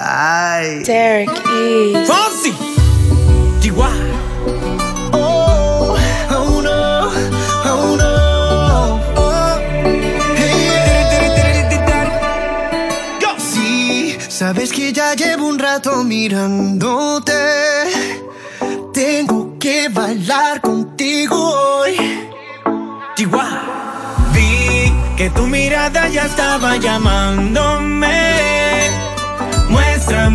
Ay. Derek E. Fonsi. Chihuahua. Oh, oh no, oh no. Oh, hey, Go. Sí, sabes que ya llevo un rato mirándote. Tengo que bailar contigo hoy. Chihuahua. Vi que tu mirada ya estaba llamándome.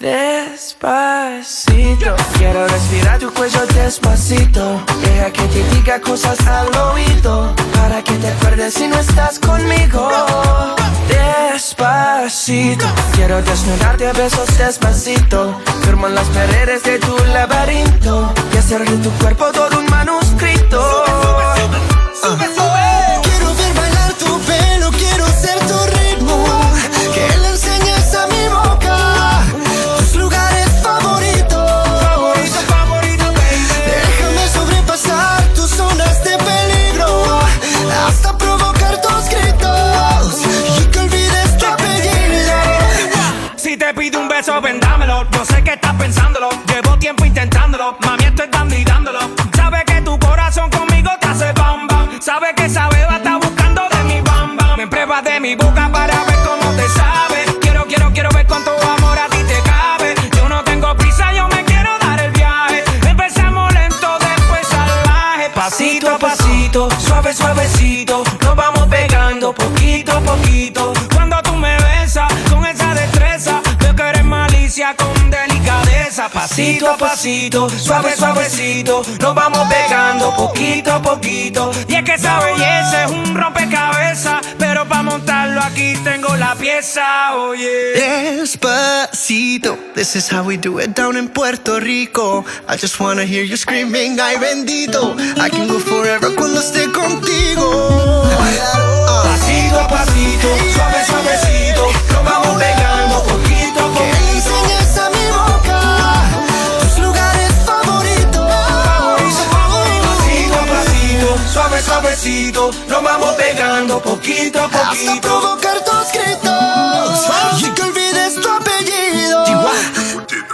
Despacito, quiero respirar tu cuello despacito. Deja que te diga cosas al oído. Para que te acuerdes si no estás conmigo. Despacito, quiero desnudarte a besos despacito. Firmo las paredes de tu laberinto. Y hacer de tu cuerpo todo un manuscrito. Poquito poquito. Pasito a pasito, suave, suavecito. Nos vamos pegando poquito a poquito. Y es que esa belleza es un rompecabezas. Pero para montarlo aquí tengo la pieza, oye. Despacito, this is how we do it down in Puerto Rico. I just wanna hear you screaming, ay bendito. I can go forever cuando esté contigo. Pasito a pasito, suave, suavecito. Suave, suavecito, nos vamos pegando poquito a Hasta poquito. provocar tus gritos y que olvides tu apellido.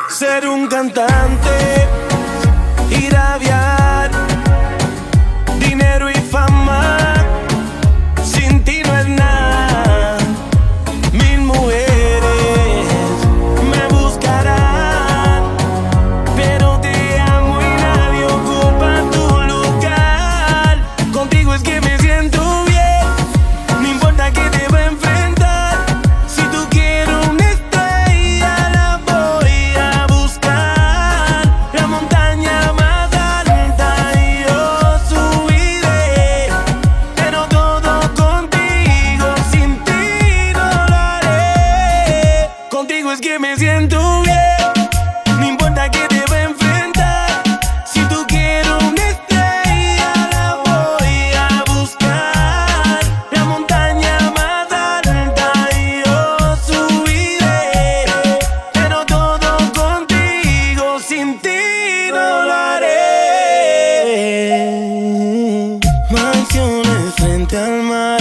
Ser un cantante, irradiar dinero y frente al mar.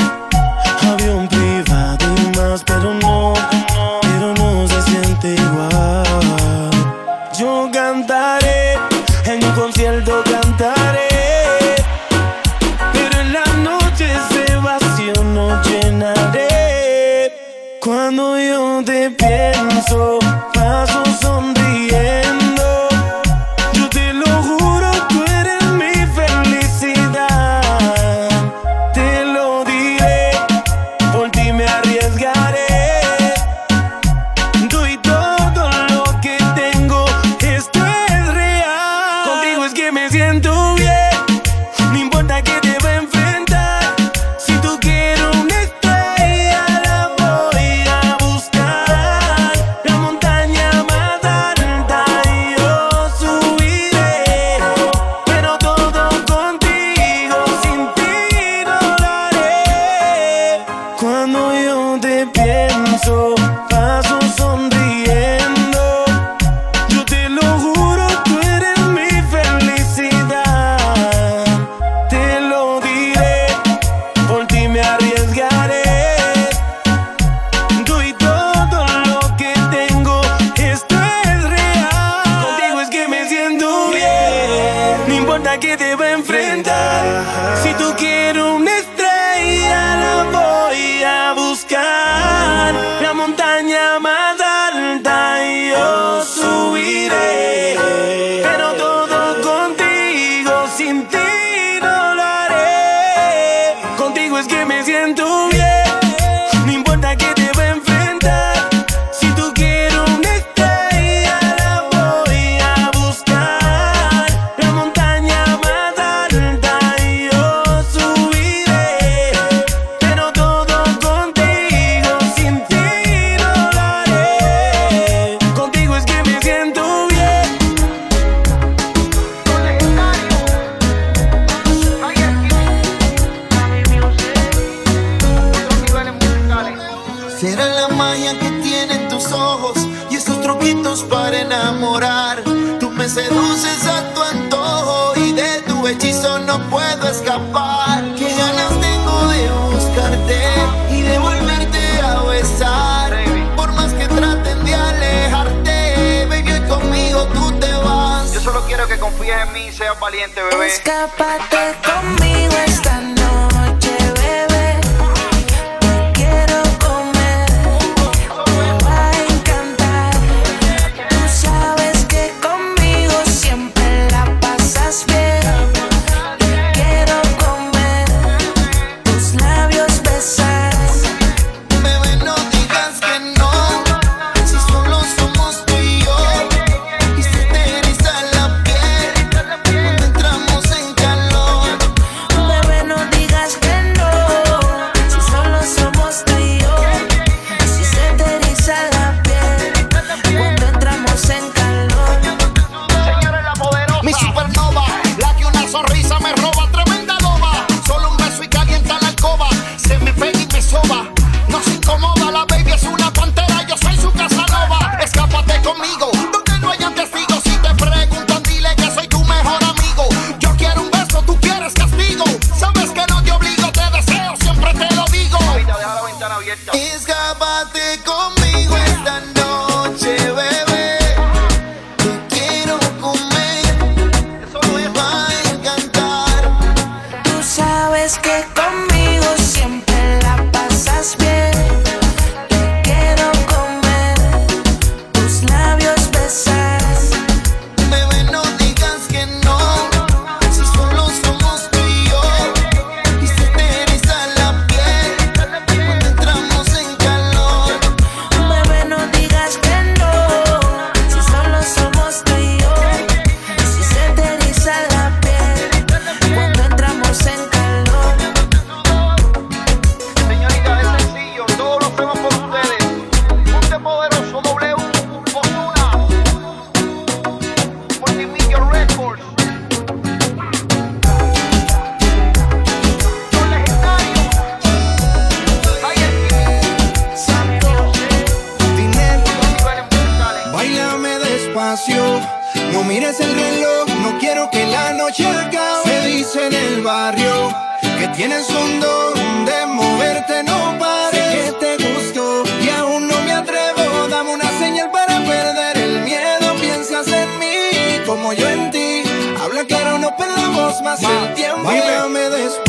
Se dice en el barrio que tienes un don de moverte, no pares. Que te gustó y aún no me atrevo. Dame una señal para perder el miedo. Piensas en mí como yo en ti. Habla claro, no perdamos más Ma, el tiempo. Mami. Después.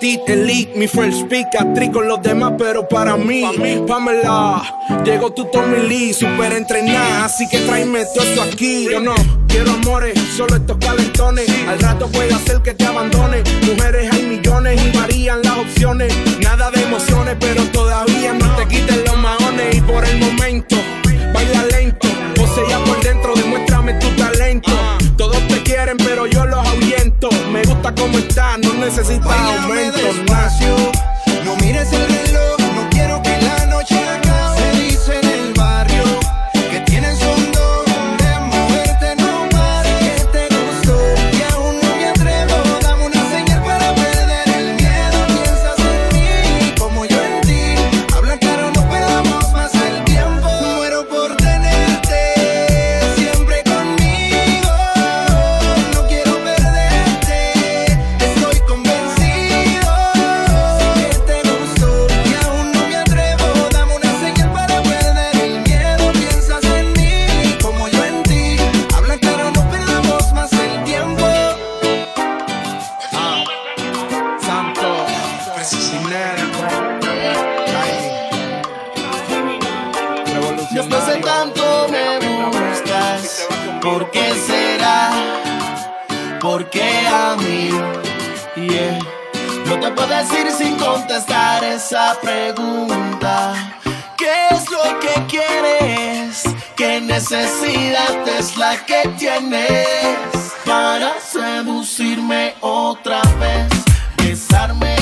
elite, elite, mi first speak, actriz con los demás, pero para mí, pa mí. Pamela, llegó tu Tommy Lee, super entrenada, así que tráeme todo eso aquí, yo no. Quiero amores, solo estos calentones. Al rato puede hacer que te abandone. Mujeres hay millones y varían las opciones. Nada de emociones, pero todavía no te quiten los maones. Y por el momento, baila lento. Posea por dentro, demuéstrame tu talento. Todos te quieren, pero yo los importa cómo no necesitas No te puedo decir sin contestar esa pregunta. ¿Qué es lo que quieres? ¿Qué necesidad es la que tienes para seducirme otra vez? Besarme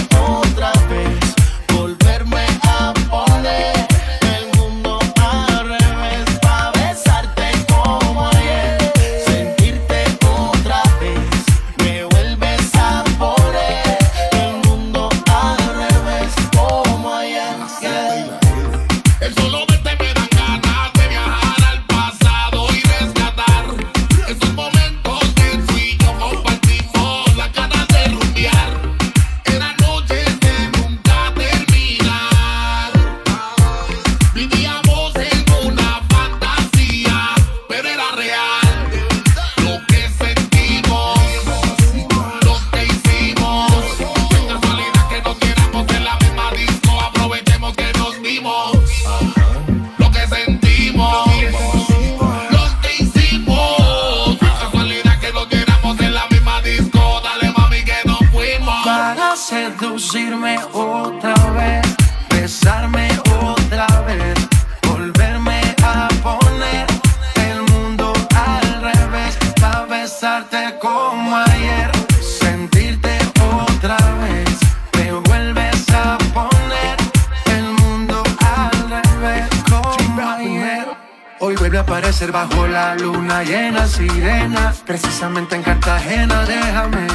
la luna llena, sirena. Precisamente en Cartagena, déjame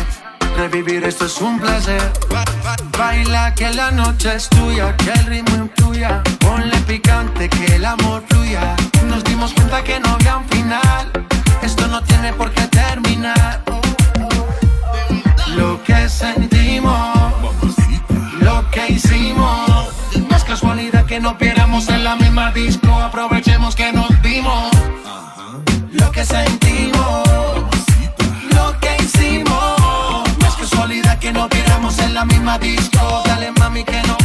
revivir, esto es un placer. Baila que la noche es tuya, que el ritmo incluya. Ponle picante Dale mami que no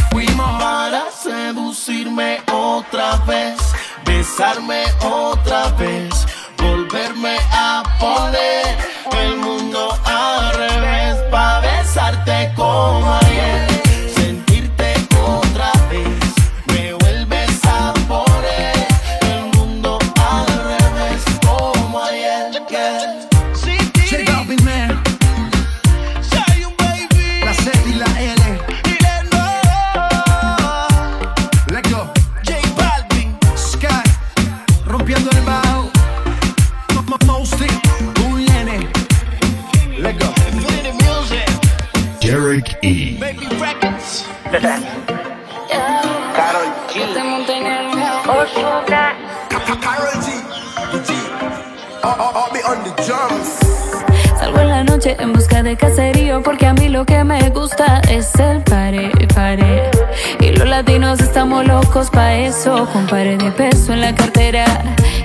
Carol G. Carol G. G. Oh, oh, oh, on the drums. Salgo en la noche en busca de caserío porque a mí lo que me gusta es el pare, pare. Y los latinos estamos locos pa' eso, con pares de peso en la cartera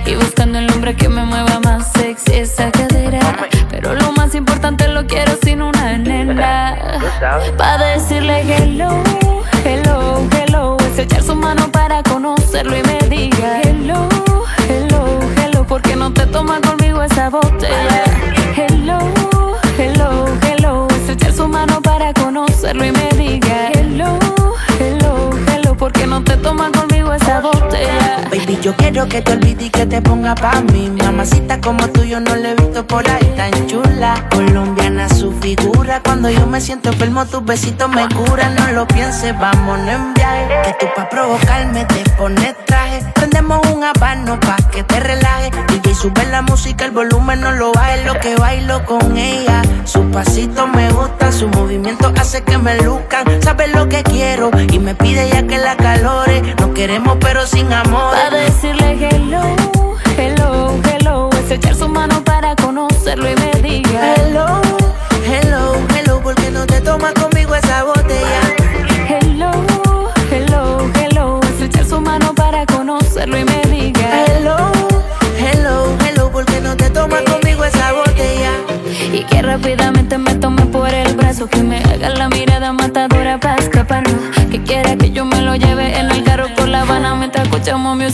y buscando el hombre que me mueva más sexy esa cadera. Pa' decirle hello, hello, hello, es echar su mano para conocerlo y me diga hello, hello, hello, porque no te tomas conmigo esa botella. Hello, yo quiero que te olvides y que te ponga pa' mí. Mamacita como tú, yo no le he visto por ahí tan chula. Colombiana su figura. Cuando yo me siento enfermo, tus besitos me curan. No lo pienses, vámonos en viaje. Que tú pa' provocarme te pones traje. Prendemos un habano pa' que te relaje. DJ sube la música, el volumen no lo baje. Lo que bailo con ella. Su pasito me gusta, su movimiento hace que me luzcan. Sabe lo que quiero y me pide ya que la calore. No queremos, pero sin amor. Pa' decirle hello, hello, hello, es echar su mano para conocerlo y me diga hello,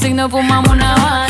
nos fumamos una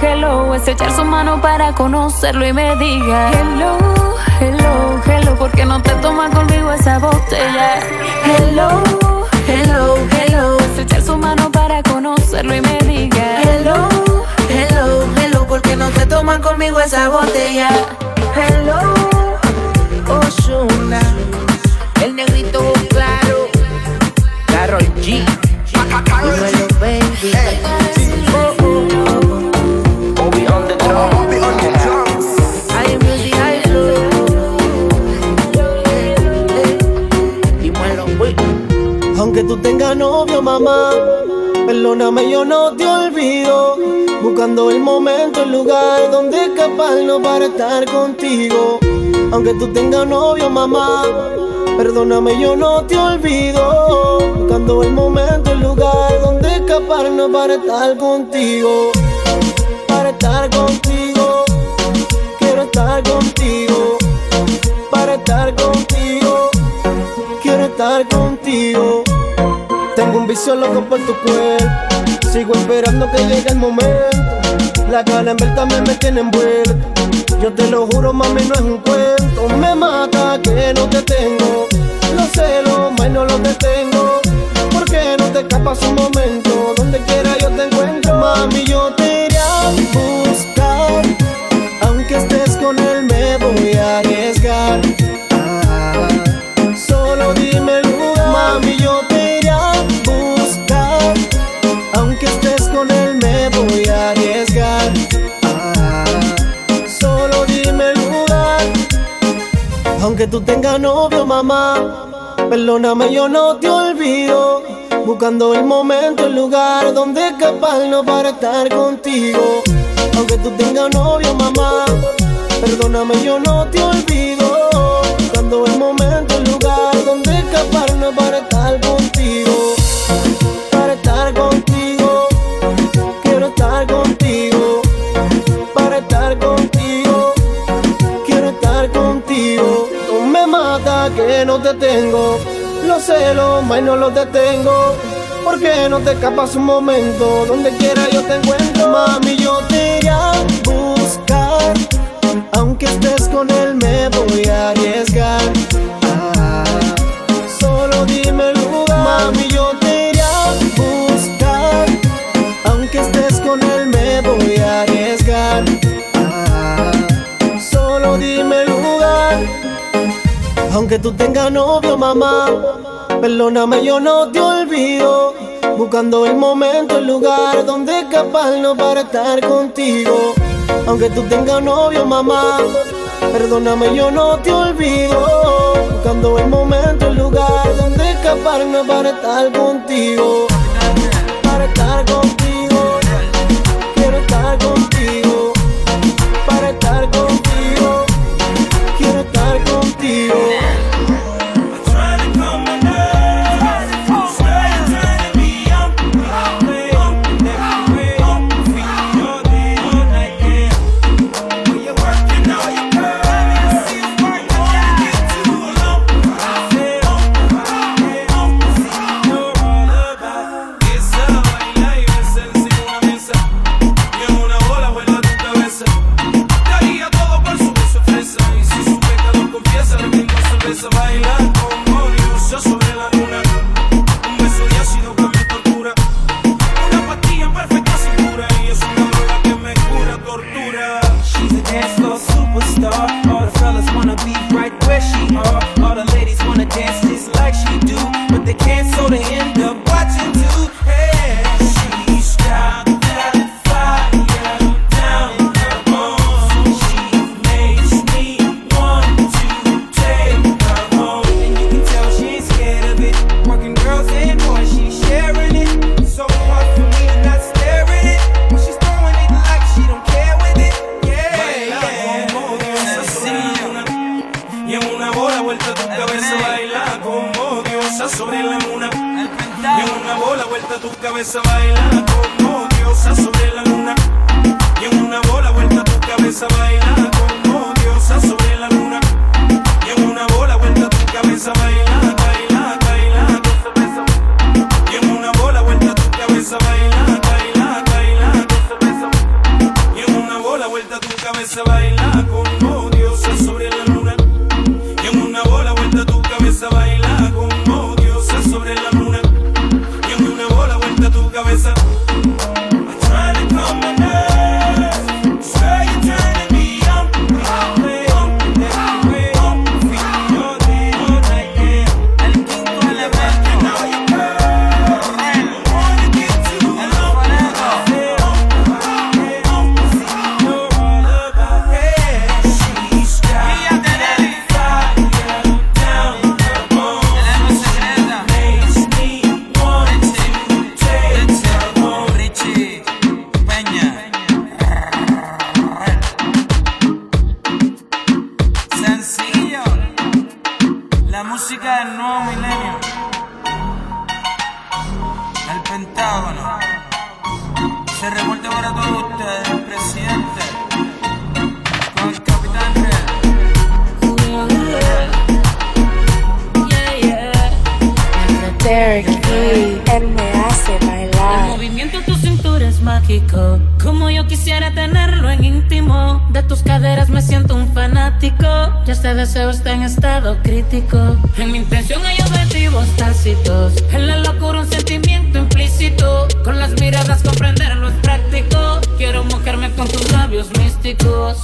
hello, hello, es echar su mano para conocerlo y me diga hello, hello, hello, porque no te tomas conmigo esa botella. Hello, hello, hello, es echar su mano para conocerlo y me diga Hello, hello, hello, ¿por qué no te toman conmigo esa botella? Hello, Osuna, el negrito claro, Carol G, Tú tengas novio, mamá, perdóname, yo no te olvido. Buscando el momento, el lugar donde escaparnos para estar contigo. Aunque tú tengas novio, mamá, perdóname, yo no te olvido. Buscando el momento, el lugar donde escaparnos para estar contigo. Para estar contigo, quiero estar contigo. Para estar contigo quiero estar contigo. Vicio loco por tu cuerpo. Sigo esperando que llegue el momento. La gana en verdad me, tiene envuelto. Yo te lo juro, mami, no es un cuento. Me mata que no te tengo. Los celos, más no los detengo. ¿Por qué no te escapas un momento? Aunque tú tengas novio, mamá, perdóname, yo no te olvido. Buscando el momento, el lugar donde escaparnos para estar contigo. Aunque tú tengas novio, mamá, perdóname, yo no te olvido. Buscando el momento, el lugar donde escaparnos para estar contigo. Matas que no te tengo. Los celos, más no los detengo. ¿Por qué no te escapas un momento? Donde quiera yo te encuentro, mami, yo te iré a buscar. Aunque estés con él, me voy a arriesgar. Ah, solo Aunque tú tengas novio, mamá, perdóname, yo no te olvido. Buscando el momento, el lugar donde escaparnos para estar contigo. Aunque tú tengas novio, mamá, perdóname, yo no te olvido. Buscando el momento, el lugar donde escaparnos para estar contigo. Tu cabeza baila como diosa sobre la luna. Y en una bola vuelta tu cabeza baila.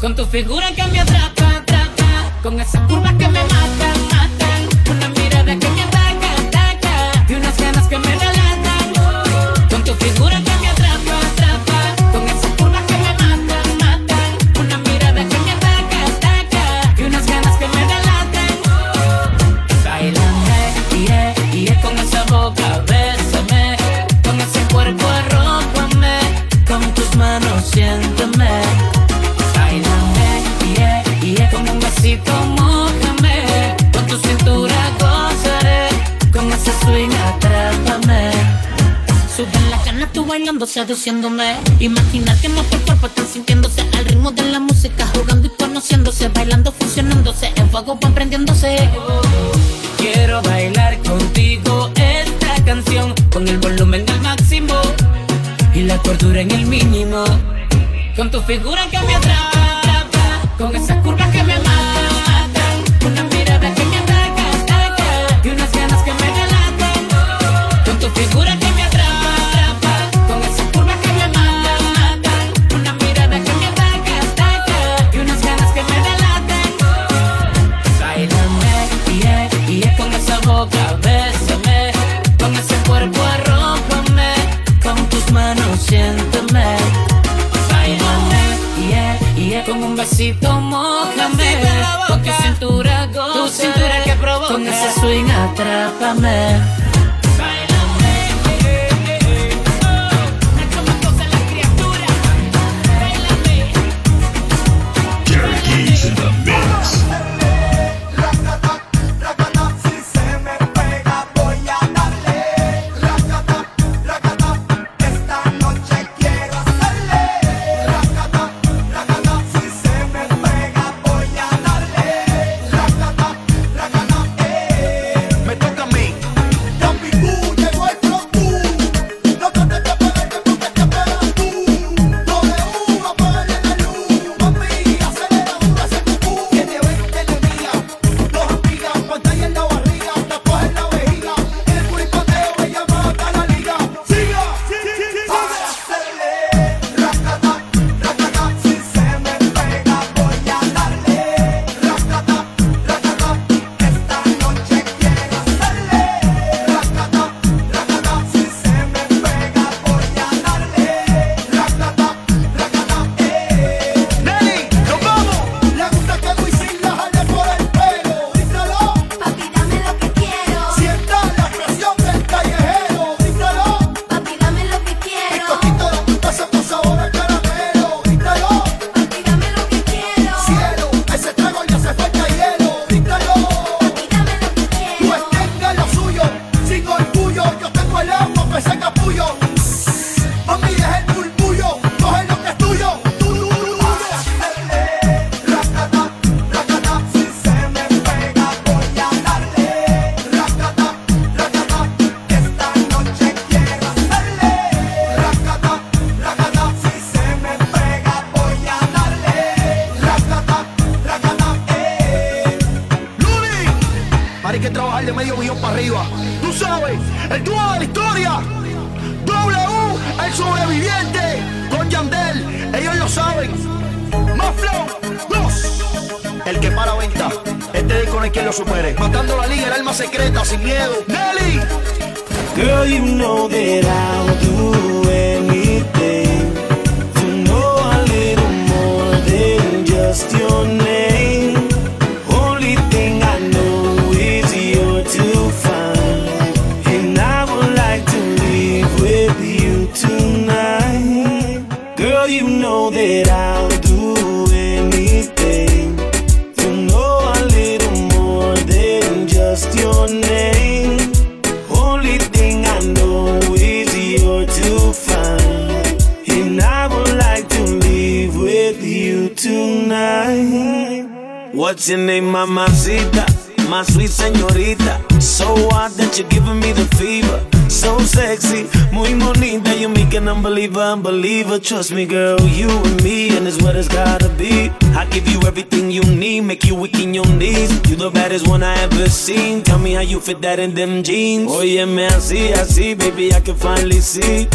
Con tu figura que me atrapa, atrapa. Con esas curvas que me matan, matan. engañando, seduciéndome. Imaginar que nuestros cuerpo, están sintiéndose al ritmo de la música, jugando y conociéndose, bailando, funcionándose, en fuego van prendiéndose. Quiero bailar contigo esta canción, con el volumen al máximo y la cordura en el mínimo. Con tu figura que me atrapa, con esa provócame. Con tu cintura goza. Tu cintura que provoca. Con ese swing atrápame. No hay quien lo supere. Matando la liga, el alma secreta, sin miedo. Nelly. Girl, you know that I'll do anything What's your name, mamacita? My sweet señorita. So hot that you're giving me the fever. So sexy, muy bonita. You make an unbeliever, unbeliever. Trust me, girl, you and me, and it's what it's gotta be. I give you everything you need, make you weak in your knees. You the baddest one I ever seen. Tell me how you fit that in them jeans. Oh yeah, man, I see, I see, baby, I can finally see.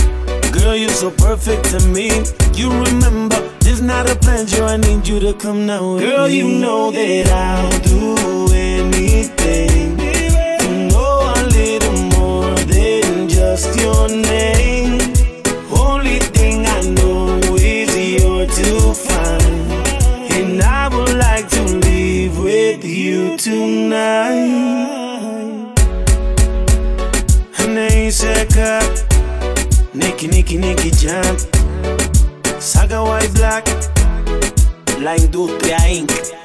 Girl, you're so perfect to me. You remember, this not a pleasure. I need you to come now. Girl, you know that I'll do anything to know a little more than just your name. Only thing I know is you're too fine, and I would like to live with you tonight. Naiseka, Nicky, Nicky, Nicky Jam, Saga White Black, La Industria Inc.